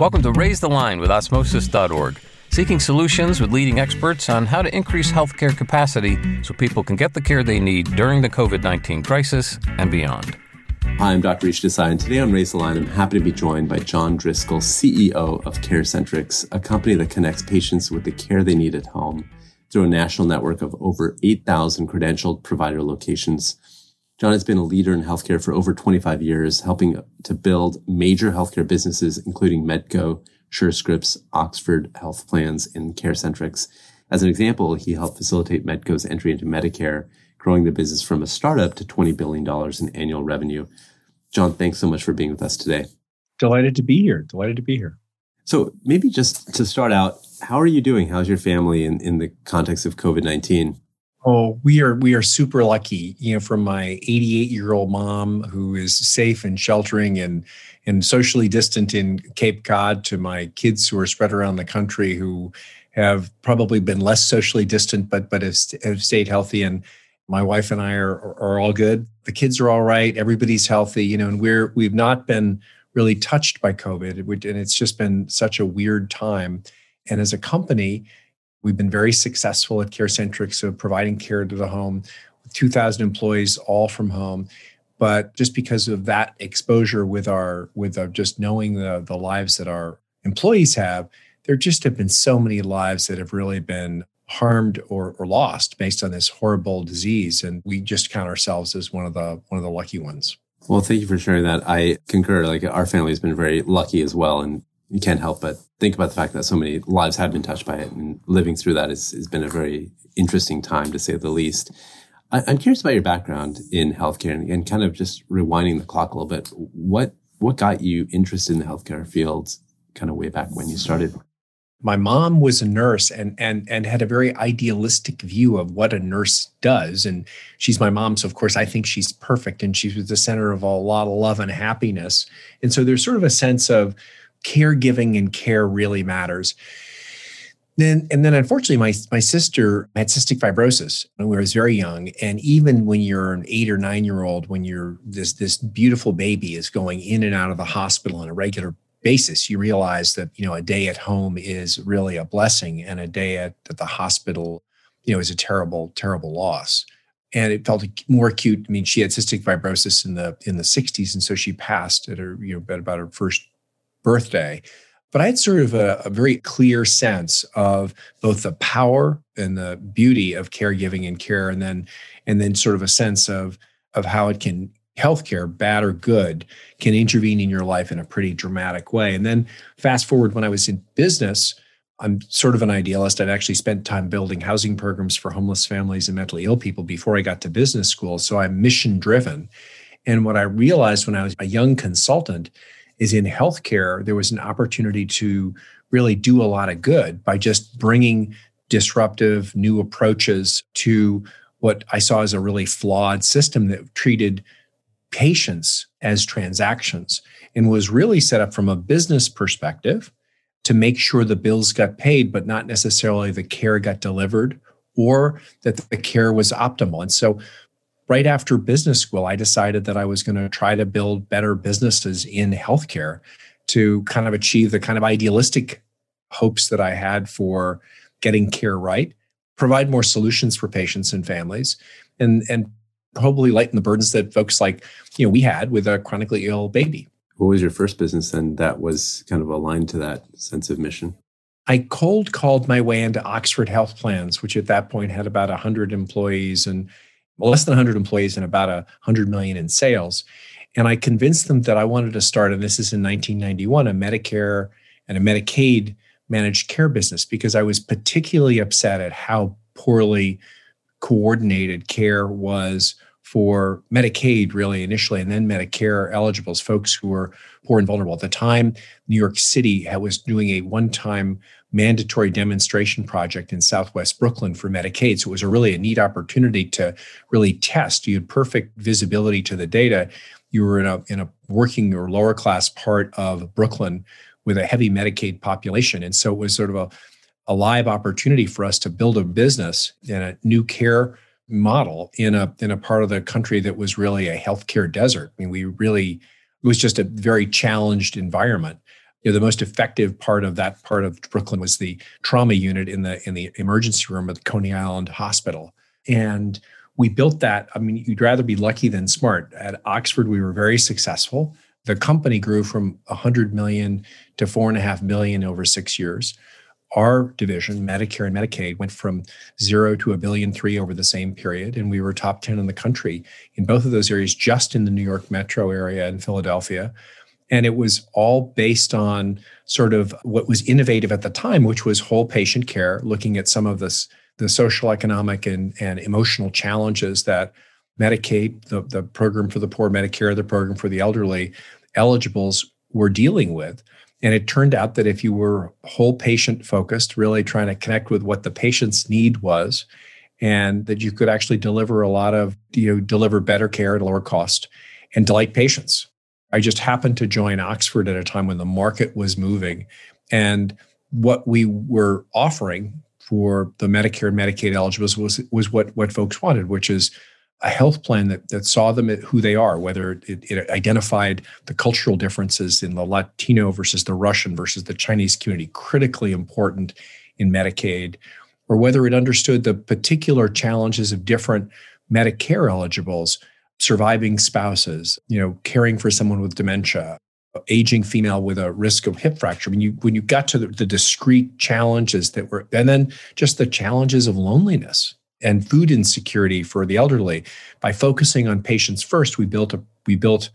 Welcome to Raise the Line with Osmosis.org, seeking solutions with leading experts on how to increase healthcare capacity so people can get the care they need during the COVID 19 crisis and beyond. Hi, I'm Dr. Rishi Desai, and today on Raise the Line, I'm happy to be joined by John Driscoll, CEO of CareCentrix, a company that connects patients with the care they need at home through a national network of over 8,000 credentialed provider locations John has been a leader in healthcare for over 25 years, helping to build major healthcare businesses, including Medco, SureScripts, Oxford Health Plans, and CareCentrix. As an example, he helped facilitate Medco's entry into Medicare, growing the business from a startup to $20 billion in annual revenue. John, thanks so much for being with us today. Delighted to be here. Delighted to be here. So maybe just to start out, how are you doing? How's your family in, in the context of COVID 19? Oh, we are we are super lucky, you know, from my 88 year old mom who is safe and sheltering and and socially distant in Cape Cod to my kids who are spread around the country who have probably been less socially distant but but have, have stayed healthy and my wife and I are, are all good. The kids are all right. Everybody's healthy, you know, and we're we've not been really touched by COVID, and it's just been such a weird time. And as a company, We've been very successful at CareCentrix of providing care to the home with 2,000 employees all from home. But just because of that exposure with our, with our just knowing the, the lives that our employees have, there just have been so many lives that have really been harmed or, or lost based on this horrible disease. And we just count ourselves as one of the one of the lucky ones. Well, thank you for sharing that. I concur. Like our family has been very lucky as well. And you can't help but think about the fact that so many lives have been touched by it and living through that has, has been a very interesting time to say the least. I, am curious about your background in healthcare and, and, kind of just rewinding the clock a little bit. What, what got you interested in the healthcare field kind of way back when you started? My mom was a nurse and and and had a very idealistic view of what a nurse does. And she's my mom, so of course I think she's perfect and she's the center of a lot of love and happiness. And so there's sort of a sense of caregiving and care really matters. Then, and then unfortunately, my, my sister had cystic fibrosis when I was very young. And even when you're an eight or nine year old, when you're this, this beautiful baby is going in and out of the hospital on a regular basis, you realize that, you know, a day at home is really a blessing and a day at, at the hospital, you know, is a terrible, terrible loss and it felt more acute. I mean, she had cystic fibrosis in the in the 60s, and so she passed at her you know about her first birthday. But I had sort of a, a, very clear sense of both the power and the beauty of caregiving and care, and then and then sort of a sense of of how it can healthcare, bad or good, can intervene in your life in a pretty dramatic way. And then fast forward when I was in business, I'm sort of an idealist. I'd actually spent time building housing programs for homeless families and mentally ill people before I got to business school. So I'm mission driven. And what I realized when I was a young consultant is in healthcare, there was an opportunity to really do a lot of good by just bringing disruptive new approaches to what I saw as a really flawed system that treated patients as transactions and was really set up from a business perspective to make sure the bills got paid, but not necessarily the care got delivered or that the care was optimal. And so right after business school, I decided that I was going to try to build better businesses in healthcare to kind of achieve the kind of idealistic hopes that I had for getting care right, provide more solutions for patients and families, and and probably lighten the burdens that folks like you know we had with a chronically ill baby. What was your first business then that was kind of aligned to that sense of mission? I cold called my way into Oxford Health Plans, which at that point had about 100 employees and less than 100 employees and about a 100 million in sales. And I convinced them that I wanted to start, and this is in 1991, a Medicare and a Medicaid managed care business because I was particularly upset at how poorly coordinated care was for Medicaid, really initially, and then Medicare eligibles, folks who were poor and vulnerable. At the time, New York City was doing a one time mandatory demonstration project in Southwest Brooklyn for Medicaid. So it was a really a neat opportunity to really test. You had perfect visibility to the data. You were in a in a working or lower class part of Brooklyn with a heavy Medicaid population, and so it was sort of a a live opportunity for us to build a business and a new care model in a in a part of the country that was really a healthcare desert. I mean, we really it was just a very challenged environment you know, the most effective part of that part of Brooklyn was the trauma unit in the in the emergency room at the Coney Island Hospital. And we built that. I mean, you'd rather be lucky than smart. At Oxford, we were very successful. The company grew from 100 million to four and a half million over six years. Our division, Medicare and Medicaid, went from zero to a billion three over the same period. And we were top 10 in the country in both of those areas, just in the New York metro area and Philadelphia. And it was all based on sort of what was innovative at the time, which was whole patient care, looking at some of this, the social, economic, and, and emotional challenges that Medicaid, the, the program for the poor, Medicare, the program for the elderly, eligibles were dealing with. And it turned out that if you were whole patient focused, really trying to connect with what the patient's need was, and that you could actually deliver a lot of, you know, deliver better care at lower cost and delight patients. I just happened to join Oxford at a time when the market was moving. And what we were offering for the Medicare and Medicaid eligibles was, was what, what folks wanted, which is a health plan that, that saw them at who they are, whether it, it, identified the cultural differences in the Latino versus the Russian versus the Chinese community, critically important in Medicaid, or whether it understood the particular challenges of different Medicare eligibles surviving spouses, you know, caring for someone with dementia, aging female with a risk of hip fracture. When you when you got to the, the discrete challenges that were, and then just the challenges of loneliness and food insecurity for the elderly, by focusing on patients first, we built a we built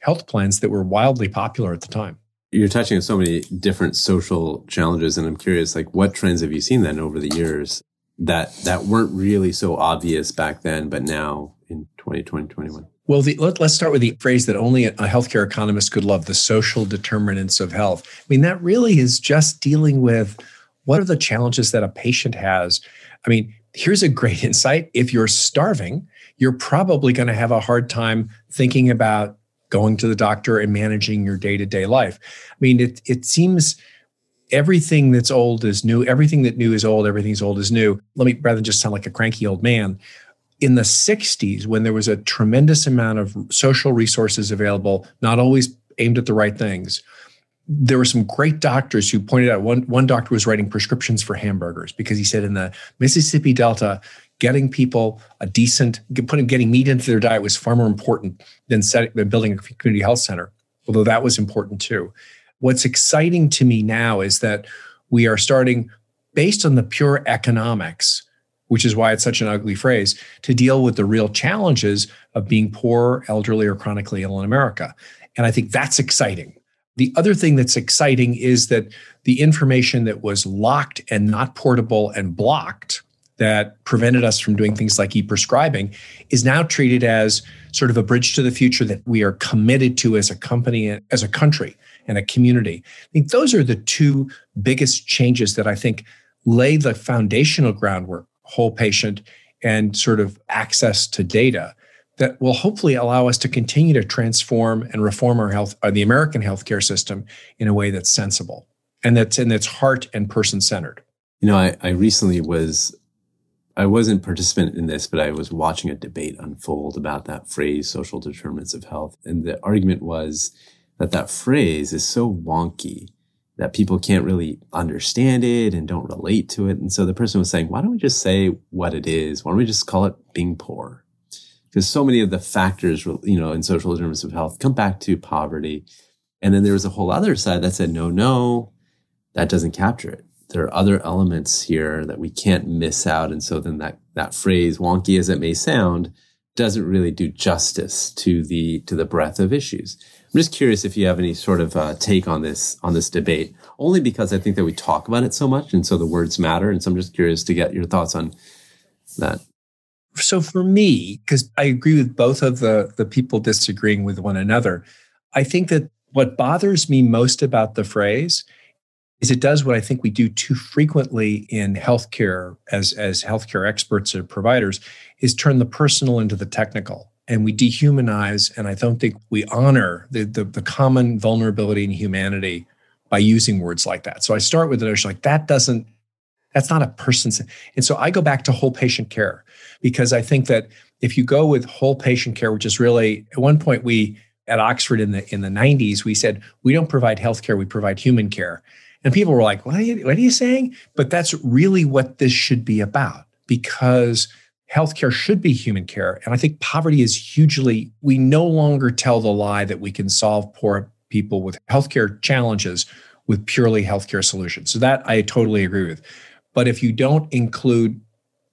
health plans that were wildly popular at the time. You're touching on so many different social challenges, and I'm curious, like, what trends have you seen then over the years that that weren't really so obvious back then, but now in 2020, 21? Well, the, let, us start with the phrase that only a healthcare economist could love the social determinants of health. I mean, that really is just dealing with what are the challenges that a patient has. I mean, here's a great insight. If you're starving, you're probably going to have a hard time thinking about going to the doctor and managing your day to day life. I mean, it, it seems everything that's old is new, everything that new is old, everything's old is new. Let me, rather than just sound like a cranky old man, in the 60s, when there was a tremendous amount of social resources available, not always aimed at the right things, there were some great doctors who pointed out one, one doctor was writing prescriptions for hamburgers because he said in the Mississippi Delta, getting people a decent, putting getting meat into their diet was far more important than, setting, than building a community health center, although that was important too. What's exciting to me now is that we are starting, based on the pure economics, which is why it's such an ugly phrase, to deal with the real challenges of being poor, elderly, or chronically ill in America. And I think that's exciting. The other thing that's exciting is that the information that was locked and not portable and blocked that prevented us from doing things like e-prescribing is now treated as sort of a bridge to the future that we are committed to as a company as a country and a community i think those are the two biggest changes that i think lay the foundational groundwork whole patient and sort of access to data that will hopefully allow us to continue to transform and reform our health, uh, the American healthcare system in a way that's sensible and that's and that's heart and person centered. You know, I, I recently was, I wasn't participant in this, but I was watching a debate unfold about that phrase, social determinants of health, and the argument was that that phrase is so wonky that people can't really understand it and don't relate to it. And so the person was saying, why don't we just say what it is? Why don't we just call it being poor? Because so many of the factors, you know, in social determinants of health come back to poverty. And then there was a whole other side that said, no, no, that doesn't capture it. There are other elements here that we can't miss out. And so then that, that phrase, wonky as it may sound, doesn't really do justice to the, to the breadth of issues. I'm just curious if you have any sort of uh, take on this on this debate, only because I think that we talk about it so much, and so the words matter. And so I'm just curious to get your thoughts on that. So for me, because I agree with both of the the people disagreeing with one another, I think that what bothers me most about the phrase is it does what I think we do too frequently in healthcare as as healthcare experts or providers is turn the personal into the technical and we dehumanize and i don't think we honor the, the, the, common vulnerability and humanity by using words like that so i start with the notion like that doesn't that's not a person's and so i go back to whole patient care because i think that if you go with whole patient care which is really at one point we at Oxford in the in the 90s, we said we don't provide healthcare, we provide human care. And people were like, what are, you, what are you saying? But that's really what this should be about because healthcare should be human care. And I think poverty is hugely, we no longer tell the lie that we can solve poor people with healthcare challenges with purely healthcare solutions. So that I totally agree with. But if you don't include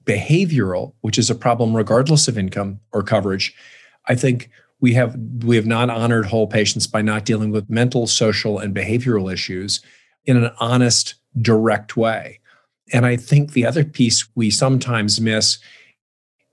behavioral, which is a problem regardless of income or coverage, I think we have we have not honored whole patients by not dealing with mental, social, and behavioral issues in an honest, direct way. And I think the other piece we sometimes miss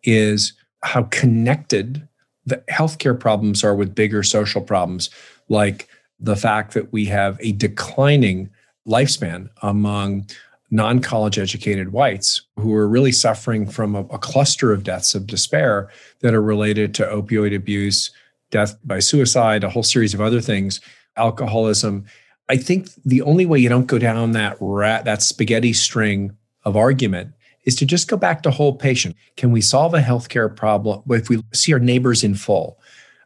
is how connected the healthcare problems are with bigger social problems, like the fact that we have a declining lifespan among non college educated whites who are really suffering from a, a, cluster of deaths of despair that are related to opioid abuse, death by suicide, a whole series of other things, alcoholism. I think the only way you don't go down that rat, that spaghetti string of argument is to just go back to whole patient. Can we solve a healthcare problem? If we see our neighbors in full,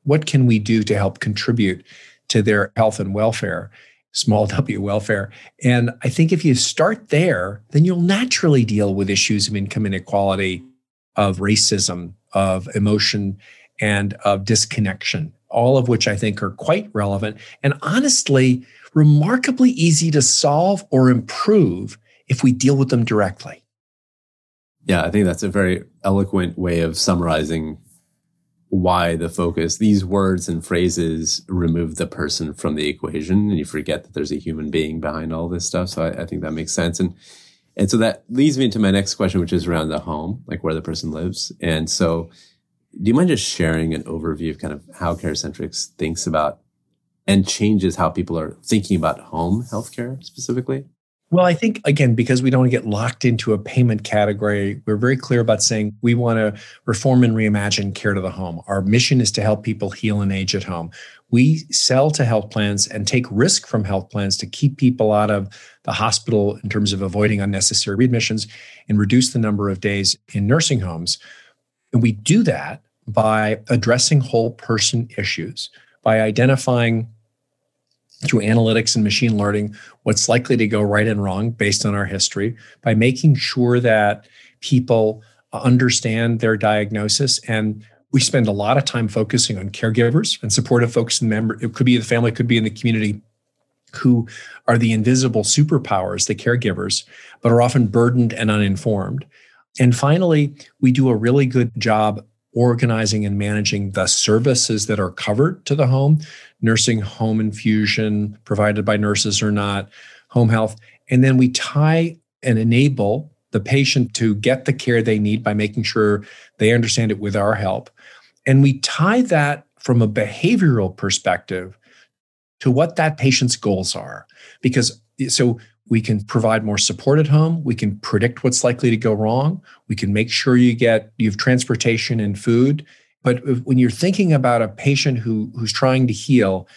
what can we do to help contribute to their health and welfare? small w welfare. And I think if you start there, then you'll naturally deal with issues of income inequality, of racism, of emotion, and of disconnection, all of which I think are quite relevant and honestly, remarkably easy to solve or improve if we deal with them directly. Yeah, I think that's a very eloquent way of summarizing why the focus, these words and phrases remove the person from the equation and you forget that there's a human being behind all this stuff. So I, I, think that makes sense. And, and so that leads me into my next question, which is around the home, like where the person lives. And so do you mind just sharing an overview of kind of how CareCentrix thinks about and changes how people are thinking about home healthcare specifically? Well, I think, again, because we don't get locked into a payment category, we're very clear about saying we want to reform and reimagine care to the home. Our mission is to help people heal and age at home. We sell to health plans and take risk from health plans to keep people out of the hospital in terms of avoiding unnecessary readmissions and reduce the number of days in nursing homes. And we do that by addressing whole person issues, by identifying through analytics and machine learning what's likely to go right and wrong based on our history by making sure that people understand their diagnosis. And we spend a lot of time focusing on caregivers and supportive folks the member it could be the family it could be in the community who are the invisible superpowers the caregivers but are often burdened and uninformed. And finally we do a really good job organizing and managing the services that are covered to the home nursing home infusion provided by nurses or not, home health. And then we tie and enable the patient to get the care they need by making sure they understand it with our help. And we tie that from a behavioral perspective to what that patient's goals are. Because so we can provide more support at home, we can predict what's likely to go wrong, we can make sure you get you have transportation and food but when you're thinking about a patient who, who's trying to heal,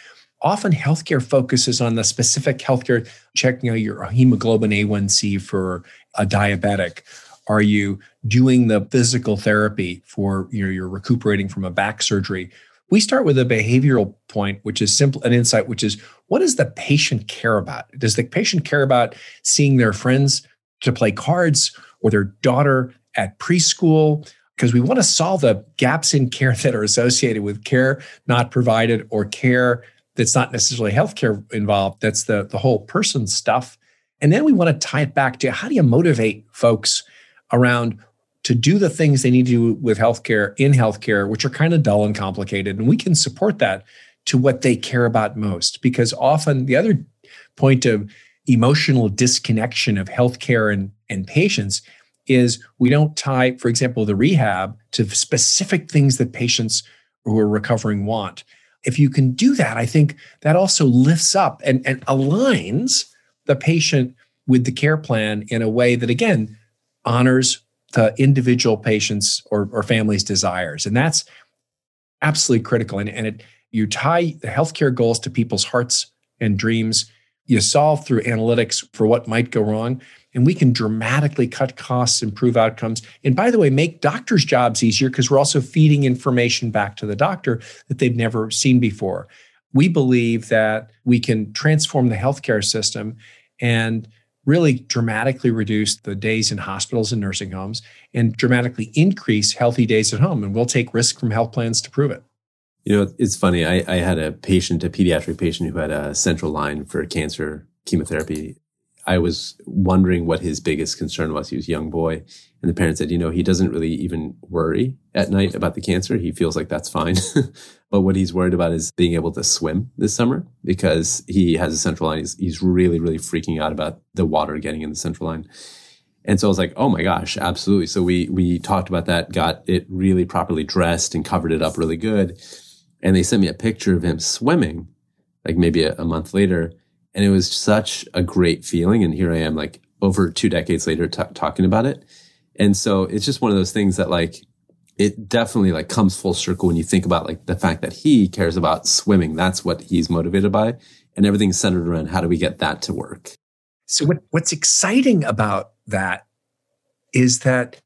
often healthcare focuses on the specific healthcare, checking out your hemoglobin A1C for a diabetic. Are you doing the physical therapy for you know, you're recuperating from a back surgery? We start with a behavioral point, which is simple, an insight, which is what does the patient care about? Does the patient care about seeing their friends to play cards or their daughter at preschool? because we want to solve the gaps in care that are associated with care not provided or care that's not necessarily healthcare involved. That's the, the whole person stuff. And then we want to tie it back to how do you motivate folks around to do the things they need to do with healthcare in healthcare, which are kind of dull and complicated. And we can support that to what they care about most. Because often the other point of emotional disconnection of healthcare and, and patients is we don't tie, for example, the rehab to specific things that patients who are recovering want. If you can do that, I think that also lifts up and, and aligns the patient with the care plan in a way that, again, honors the individual patient's or, or family's desires. And that's absolutely critical. And, and it, you tie the healthcare goals to people's hearts and dreams. You solve through analytics for what might go wrong and we can dramatically cut costs, improve outcomes. And by the way, make doctors' jobs easier because we're also feeding information back to the doctor that they've never seen before. We believe that we can transform the healthcare system and really dramatically reduce the days in hospitals and nursing homes and dramatically increase healthy days at home. And we'll take risk from health plans to prove it. You know, it's funny. I, I had a patient, a pediatric patient who had a central line for cancer chemotherapy. I was wondering what his biggest concern was. He was a young boy. And the parent said, you know, he doesn't really even worry at night about the cancer. He feels like that's fine. but what he's worried about is being able to swim this summer because he has a central line. He's, he's really, really freaking out about the water getting in the central line. And so I was like, oh my gosh, absolutely. So we, we talked about that, got it really properly dressed and covered it up really good. And they sent me a picture of him swimming, like maybe a, a month later. And it was such a great feeling. And here I am, like over two decades later, t- talking about it. And so it's just one of those things that like, it definitely like comes full circle when you think about like the fact that he cares about swimming. That's what he's motivated by. And everything's centered around how do we get that to work? So what, what's exciting about that is that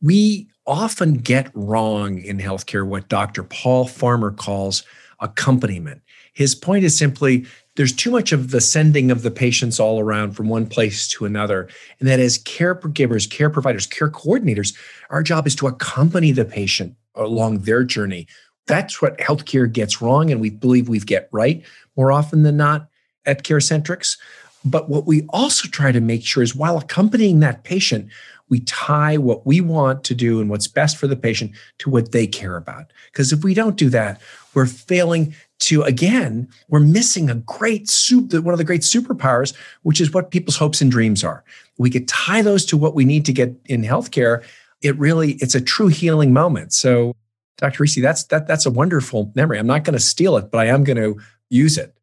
we often get wrong in healthcare what Dr. Paul Farmer calls accompaniment. His point is simply there's too much of the sending of the patients all around from one place to another. And that as caregivers, care providers, care coordinators, our job is to accompany the patient along their journey. That's what healthcare gets wrong, and we believe we get right more often than not at CareCentrix. But what we also try to make sure is while accompanying that patient, we tie what we want to do and what's best for the patient to what they care about. Because if we don't do that, we're failing to again, we're missing a great soup, one of the great superpowers, which is what people's hopes and dreams are. We could tie those to what we need to get in healthcare. It really, it's a true healing moment. So, Dr. Rishi, that's that that's a wonderful memory. I'm not going to steal it, but I am going to use it.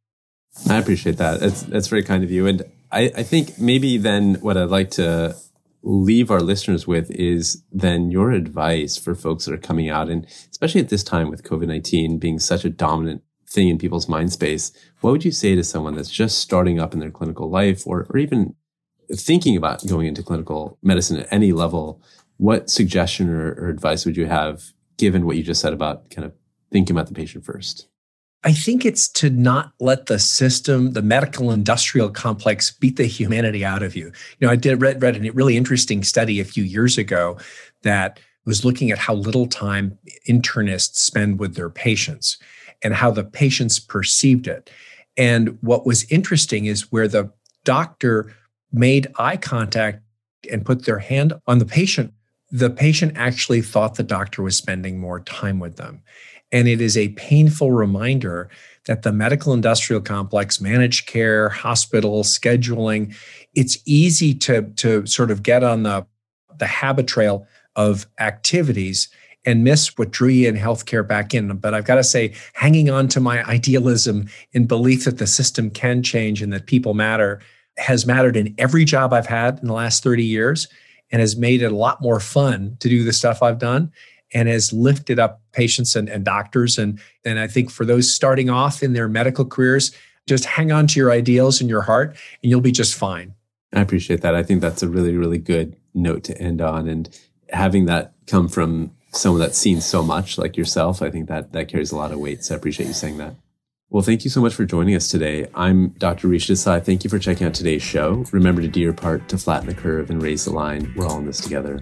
I appreciate that. It's that's very kind of you. And I, I think maybe then what I'd like to leave our listeners with is then your advice for folks that are coming out and especially at this time with COVID-19 being such a dominant thing in people's mind space. What would you say to someone that's just starting up in their clinical life or, or even thinking about going into clinical medicine at any level? What suggestion or, or advice would you have given what you just said about kind of thinking about the patient first? I think it's to not let the system, the medical industrial complex beat the humanity out of you. You know, I did read, read a really interesting study a few years ago that was looking at how little time internists spend with their patients and how the patients perceived it. And what was interesting is where the doctor made eye contact and put their hand on the patient, the patient actually thought the doctor was spending more time with them. And it is a painful reminder that the medical industrial complex, managed care, hospital, scheduling, it's easy to, to sort of get on the, the habit trail of activities and miss what drew you in healthcare back in. But I've got to say, hanging on to my idealism in belief that the system can change and that people matter has mattered in every job I've had in the last 30 years and has made it a lot more fun to do the stuff I've done and has lifted up patients and, and doctors. And, and I think for those starting off in their medical careers, just hang on to your ideals and your heart, and you'll be just fine. I appreciate that. I think that's a really, really good note to end on. And having that come from someone that's seen so much like yourself, I think that that carries a lot of weight. So I appreciate you saying that. Well, thank you so much for joining us today. I'm Dr. Rishi Desai. Thank you for checking out today's show. Remember to do your part to flatten the curve and raise the line. We're all in this together.